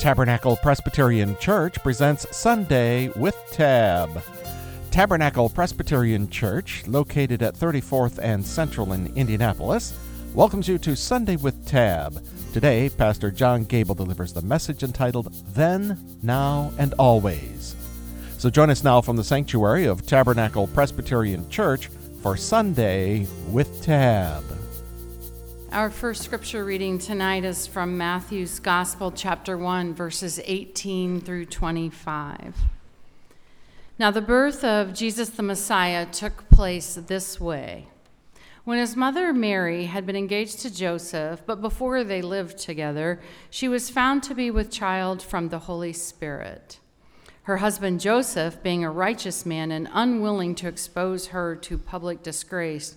Tabernacle Presbyterian Church presents Sunday with Tab. Tabernacle Presbyterian Church, located at 34th and Central in Indianapolis, welcomes you to Sunday with Tab. Today, Pastor John Gable delivers the message entitled Then, Now, and Always. So join us now from the sanctuary of Tabernacle Presbyterian Church for Sunday with Tab. Our first scripture reading tonight is from Matthew's Gospel, chapter 1, verses 18 through 25. Now, the birth of Jesus the Messiah took place this way. When his mother Mary had been engaged to Joseph, but before they lived together, she was found to be with child from the Holy Spirit. Her husband Joseph, being a righteous man and unwilling to expose her to public disgrace,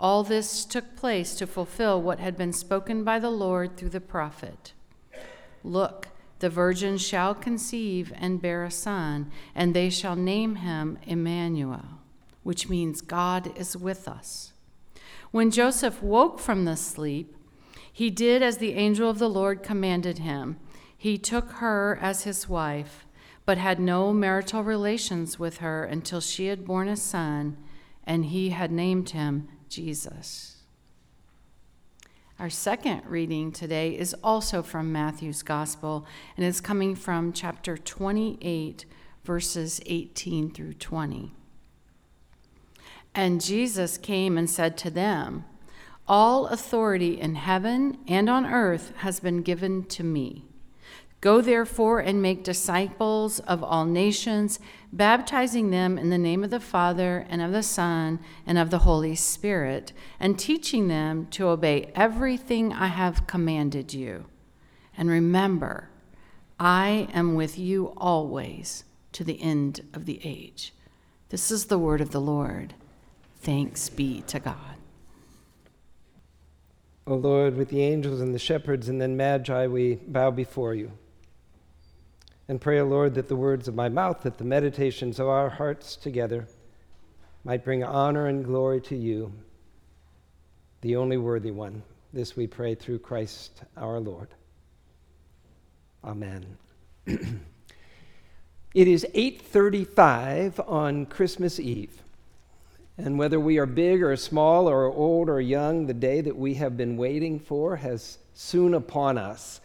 All this took place to fulfill what had been spoken by the Lord through the prophet. Look, the virgin shall conceive and bear a son, and they shall name him Emmanuel, which means God is with us. When Joseph woke from the sleep, he did as the angel of the Lord commanded him. He took her as his wife, but had no marital relations with her until she had borne a son, and he had named him Jesus. Our second reading today is also from Matthew's Gospel and is coming from chapter 28, verses 18 through 20. And Jesus came and said to them, All authority in heaven and on earth has been given to me. Go therefore and make disciples of all nations, baptizing them in the name of the Father and of the Son and of the Holy Spirit, and teaching them to obey everything I have commanded you. And remember, I am with you always to the end of the age. This is the word of the Lord. Thanks be to God. O Lord, with the angels and the shepherds and then magi, we bow before you and pray, O Lord, that the words of my mouth, that the meditations of our hearts together might bring honor and glory to you, the only worthy one. This we pray through Christ our Lord. Amen. it is 8:35 on Christmas Eve. And whether we are big or small or old or young, the day that we have been waiting for has soon upon us.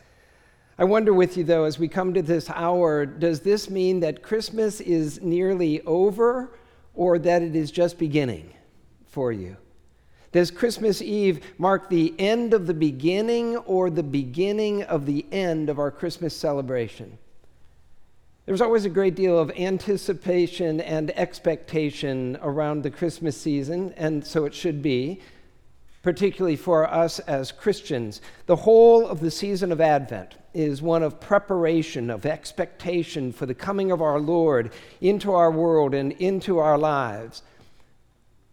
I wonder with you, though, as we come to this hour, does this mean that Christmas is nearly over or that it is just beginning for you? Does Christmas Eve mark the end of the beginning or the beginning of the end of our Christmas celebration? There's always a great deal of anticipation and expectation around the Christmas season, and so it should be, particularly for us as Christians. The whole of the season of Advent is one of preparation, of expectation for the coming of our Lord into our world and into our lives.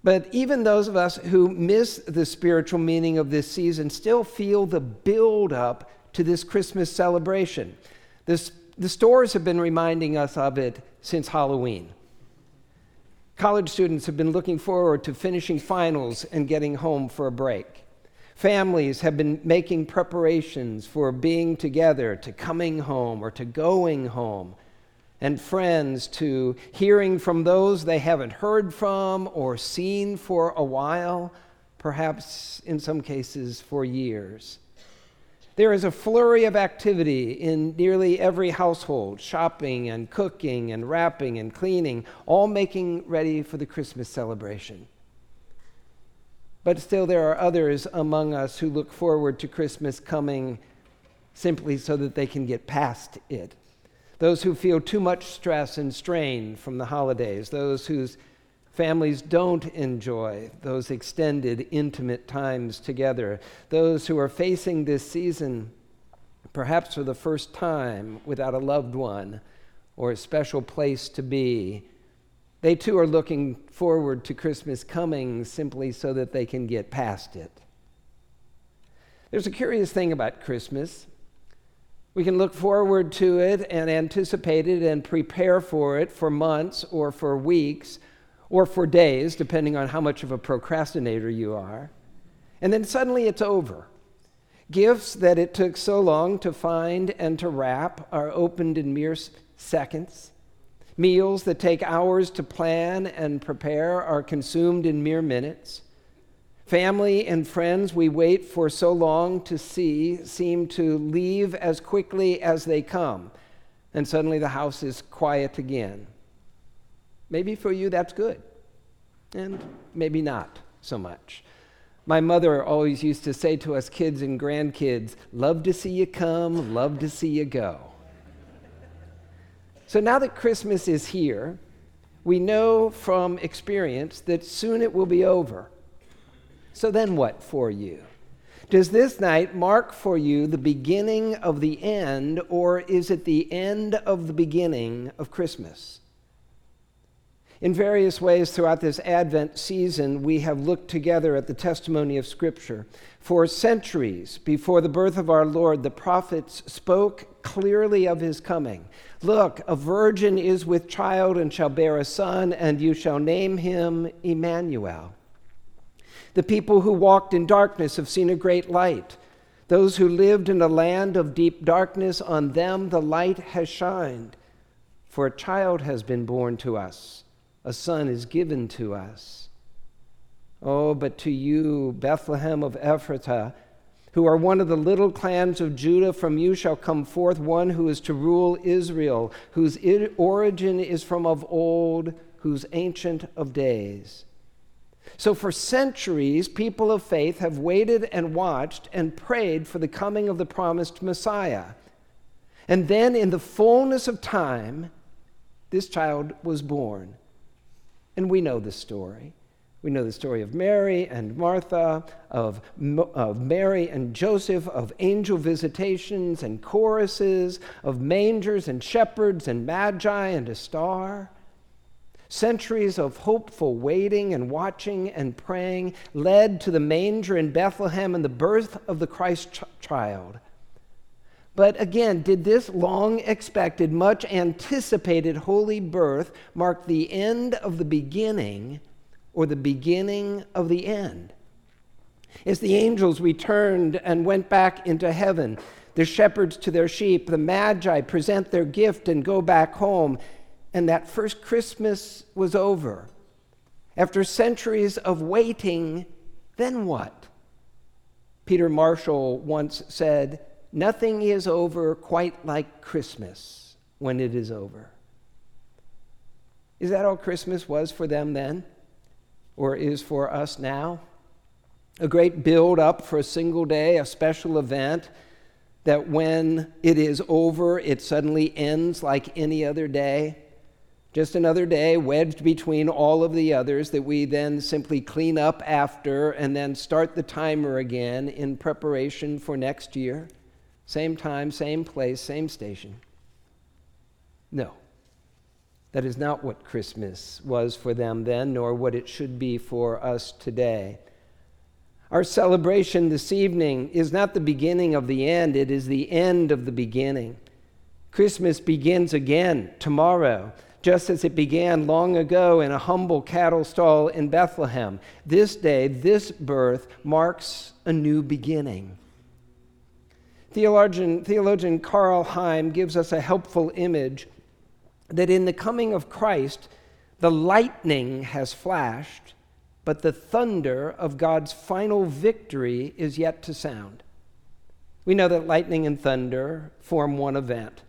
But even those of us who miss the spiritual meaning of this season still feel the build up to this Christmas celebration. This, the stores have been reminding us of it since Halloween. College students have been looking forward to finishing finals and getting home for a break. Families have been making preparations for being together, to coming home or to going home, and friends to hearing from those they haven't heard from or seen for a while, perhaps in some cases for years. There is a flurry of activity in nearly every household shopping and cooking and wrapping and cleaning, all making ready for the Christmas celebration. But still, there are others among us who look forward to Christmas coming simply so that they can get past it. Those who feel too much stress and strain from the holidays, those whose families don't enjoy those extended, intimate times together, those who are facing this season perhaps for the first time without a loved one or a special place to be. They too are looking forward to Christmas coming simply so that they can get past it. There's a curious thing about Christmas. We can look forward to it and anticipate it and prepare for it for months or for weeks or for days, depending on how much of a procrastinator you are. And then suddenly it's over. Gifts that it took so long to find and to wrap are opened in mere seconds. Meals that take hours to plan and prepare are consumed in mere minutes. Family and friends we wait for so long to see seem to leave as quickly as they come, and suddenly the house is quiet again. Maybe for you that's good, and maybe not so much. My mother always used to say to us kids and grandkids, Love to see you come, love to see you go. So now that Christmas is here, we know from experience that soon it will be over. So then what for you? Does this night mark for you the beginning of the end, or is it the end of the beginning of Christmas? In various ways throughout this Advent season, we have looked together at the testimony of Scripture. For centuries before the birth of our Lord, the prophets spoke clearly of his coming. Look, a virgin is with child and shall bear a son, and you shall name him Emmanuel. The people who walked in darkness have seen a great light. Those who lived in a land of deep darkness, on them the light has shined. For a child has been born to us, a son is given to us. Oh, but to you, Bethlehem of Ephratah, who are one of the little clans of Judah, from you shall come forth one who is to rule Israel, whose origin is from of old, whose ancient of days. So, for centuries, people of faith have waited and watched and prayed for the coming of the promised Messiah. And then, in the fullness of time, this child was born. And we know the story. We know the story of Mary and Martha, of, of Mary and Joseph, of angel visitations and choruses, of mangers and shepherds and magi and a star. Centuries of hopeful waiting and watching and praying led to the manger in Bethlehem and the birth of the Christ ch- child. But again, did this long expected, much anticipated holy birth mark the end of the beginning or the beginning of the end? As the angels returned and went back into heaven, the shepherds to their sheep, the magi present their gift and go back home and that first Christmas was over. After centuries of waiting, then what? Peter Marshall once said, Nothing is over quite like Christmas when it is over. Is that all Christmas was for them then? Or is for us now? A great build up for a single day, a special event that when it is over, it suddenly ends like any other day? Just another day wedged between all of the others that we then simply clean up after and then start the timer again in preparation for next year. Same time, same place, same station. No. That is not what Christmas was for them then, nor what it should be for us today. Our celebration this evening is not the beginning of the end, it is the end of the beginning. Christmas begins again tomorrow just as it began long ago in a humble cattle stall in Bethlehem. This day, this birth marks a new beginning. Theologian, theologian Karl Heim gives us a helpful image that in the coming of Christ, the lightning has flashed, but the thunder of God's final victory is yet to sound. We know that lightning and thunder form one event.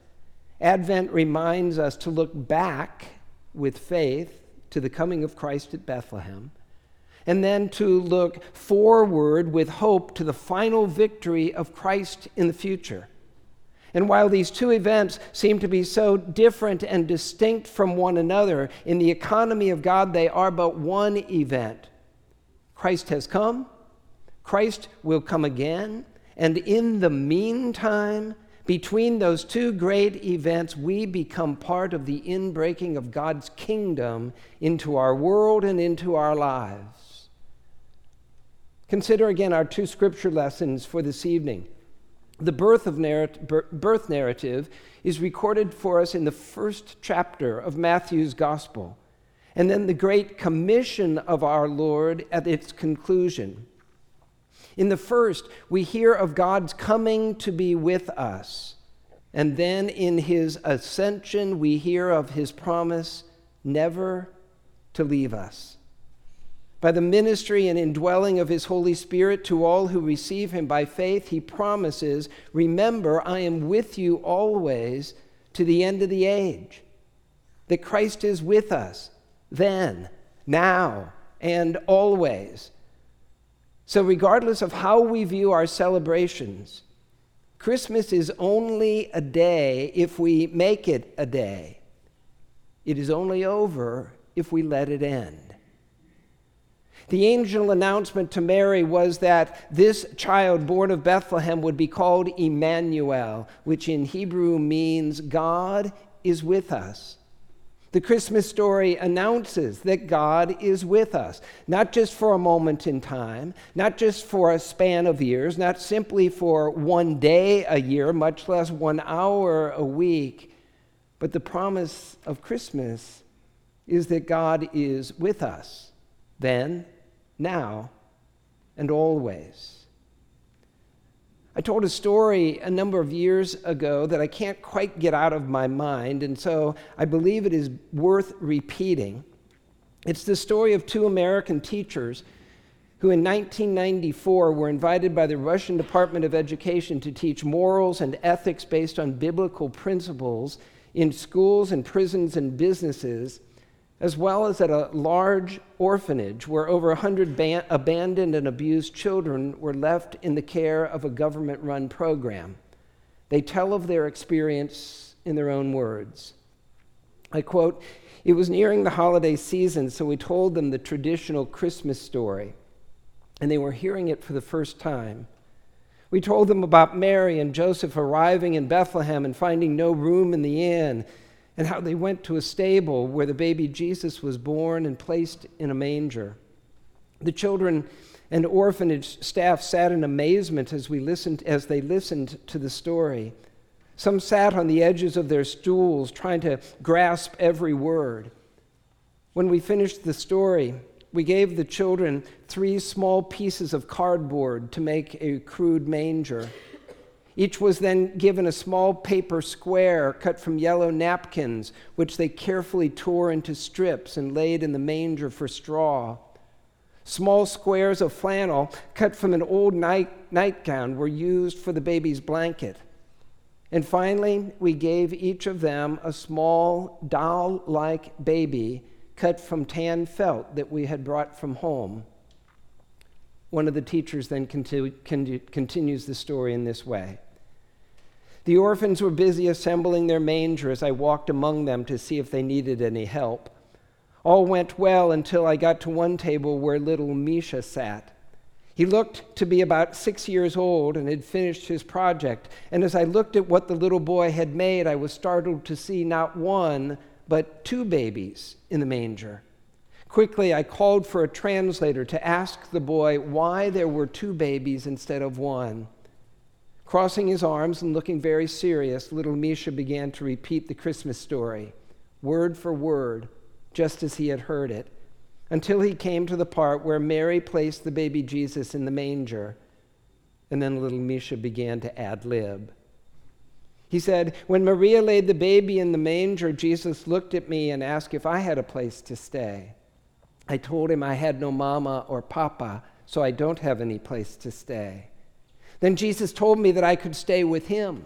Advent reminds us to look back with faith to the coming of Christ at Bethlehem, and then to look forward with hope to the final victory of Christ in the future. And while these two events seem to be so different and distinct from one another, in the economy of God, they are but one event. Christ has come, Christ will come again, and in the meantime, between those two great events, we become part of the inbreaking of God's kingdom into our world and into our lives. Consider again our two scripture lessons for this evening. The birth, of narrat- birth narrative is recorded for us in the first chapter of Matthew's gospel, and then the great commission of our Lord at its conclusion. In the first, we hear of God's coming to be with us. And then in his ascension, we hear of his promise never to leave us. By the ministry and indwelling of his Holy Spirit to all who receive him by faith, he promises, Remember, I am with you always to the end of the age. That Christ is with us then, now, and always. So, regardless of how we view our celebrations, Christmas is only a day if we make it a day. It is only over if we let it end. The angel announcement to Mary was that this child born of Bethlehem would be called Emmanuel, which in Hebrew means God is with us. The Christmas story announces that God is with us, not just for a moment in time, not just for a span of years, not simply for one day a year, much less one hour a week, but the promise of Christmas is that God is with us then, now, and always. I told a story a number of years ago that I can't quite get out of my mind, and so I believe it is worth repeating. It's the story of two American teachers who in 1994 were invited by the Russian Department of Education to teach morals and ethics based on biblical principles in schools and prisons and businesses as well as at a large orphanage where over 100 ban- abandoned and abused children were left in the care of a government run program. They tell of their experience in their own words. I quote, It was nearing the holiday season, so we told them the traditional Christmas story, and they were hearing it for the first time. We told them about Mary and Joseph arriving in Bethlehem and finding no room in the inn and how they went to a stable where the baby Jesus was born and placed in a manger. The children and orphanage staff sat in amazement as we listened as they listened to the story. Some sat on the edges of their stools trying to grasp every word. When we finished the story, we gave the children three small pieces of cardboard to make a crude manger. Each was then given a small paper square cut from yellow napkins, which they carefully tore into strips and laid in the manger for straw. Small squares of flannel cut from an old night, nightgown were used for the baby's blanket. And finally, we gave each of them a small doll like baby cut from tan felt that we had brought from home. One of the teachers then continu- continues the story in this way. The orphans were busy assembling their manger as I walked among them to see if they needed any help. All went well until I got to one table where little Misha sat. He looked to be about six years old and had finished his project. And as I looked at what the little boy had made, I was startled to see not one, but two babies in the manger. Quickly, I called for a translator to ask the boy why there were two babies instead of one. Crossing his arms and looking very serious, little Misha began to repeat the Christmas story, word for word, just as he had heard it, until he came to the part where Mary placed the baby Jesus in the manger. And then little Misha began to ad lib. He said, When Maria laid the baby in the manger, Jesus looked at me and asked if I had a place to stay. I told him I had no mama or papa, so I don't have any place to stay. Then Jesus told me that I could stay with him.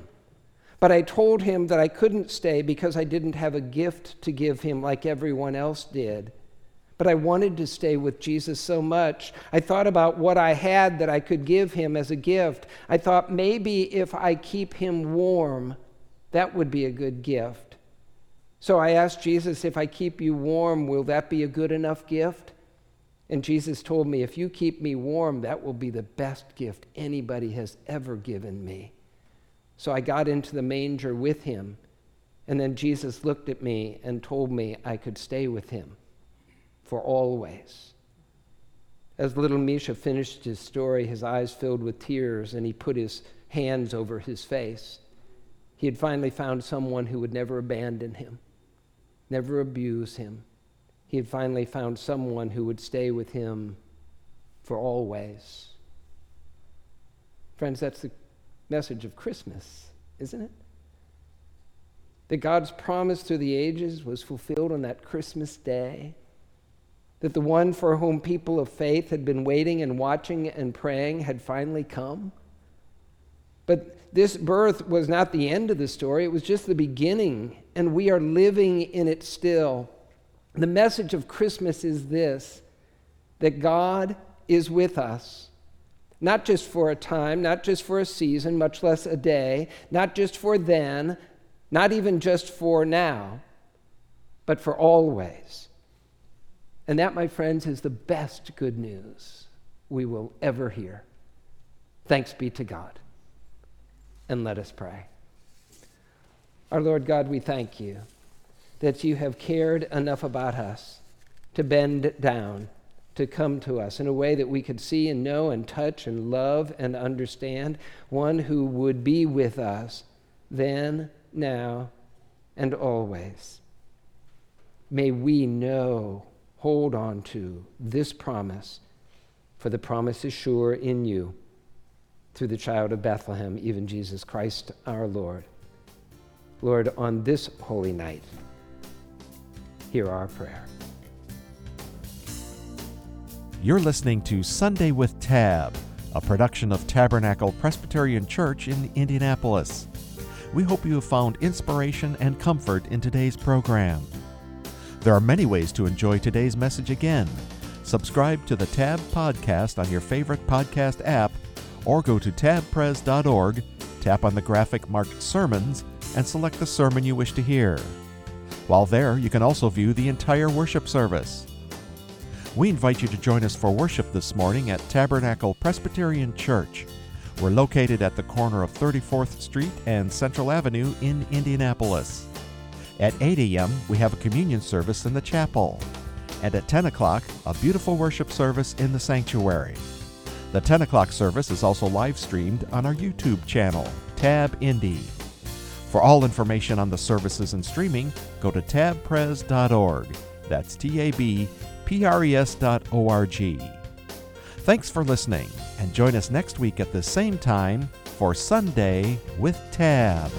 But I told him that I couldn't stay because I didn't have a gift to give him like everyone else did. But I wanted to stay with Jesus so much. I thought about what I had that I could give him as a gift. I thought maybe if I keep him warm, that would be a good gift. So I asked Jesus, if I keep you warm, will that be a good enough gift? And Jesus told me, if you keep me warm, that will be the best gift anybody has ever given me. So I got into the manger with him. And then Jesus looked at me and told me I could stay with him for always. As little Misha finished his story, his eyes filled with tears, and he put his hands over his face. He had finally found someone who would never abandon him, never abuse him. He had finally found someone who would stay with him for always. Friends, that's the message of Christmas, isn't it? That God's promise through the ages was fulfilled on that Christmas day. That the one for whom people of faith had been waiting and watching and praying had finally come. But this birth was not the end of the story, it was just the beginning, and we are living in it still. The message of Christmas is this that God is with us not just for a time, not just for a season, much less a day, not just for then, not even just for now, but for always. And that, my friends, is the best good news we will ever hear. Thanks be to God. And let us pray. Our Lord God, we thank you that you have cared enough about us to bend down to come to us in a way that we could see and know and touch and love and understand, one who would be with us then, now, and always. May we know, hold on to this promise, for the promise is sure in you through the child of Bethlehem, even Jesus Christ our Lord. Lord, on this holy night, hear our prayer. You're listening to Sunday with Tab, a production of Tabernacle Presbyterian Church in Indianapolis. We hope you have found inspiration and comfort in today's program. There are many ways to enjoy today's message again. Subscribe to the Tab podcast on your favorite podcast app or go to tabpres.org, tap on the graphic marked Sermons, and select the sermon you wish to hear. While there, you can also view the entire worship service. We invite you to join us for worship this morning at Tabernacle Presbyterian Church. We're located at the corner of 34th Street and Central Avenue in Indianapolis. At 8 a.m., we have a communion service in the chapel. And at 10 o'clock, a beautiful worship service in the sanctuary. The 10 o'clock service is also live streamed on our YouTube channel, Tab Indie. For all information on the services and streaming, go to tabpres.org. That's T A B pres.org. Thanks for listening, and join us next week at the same time for Sunday with Tab.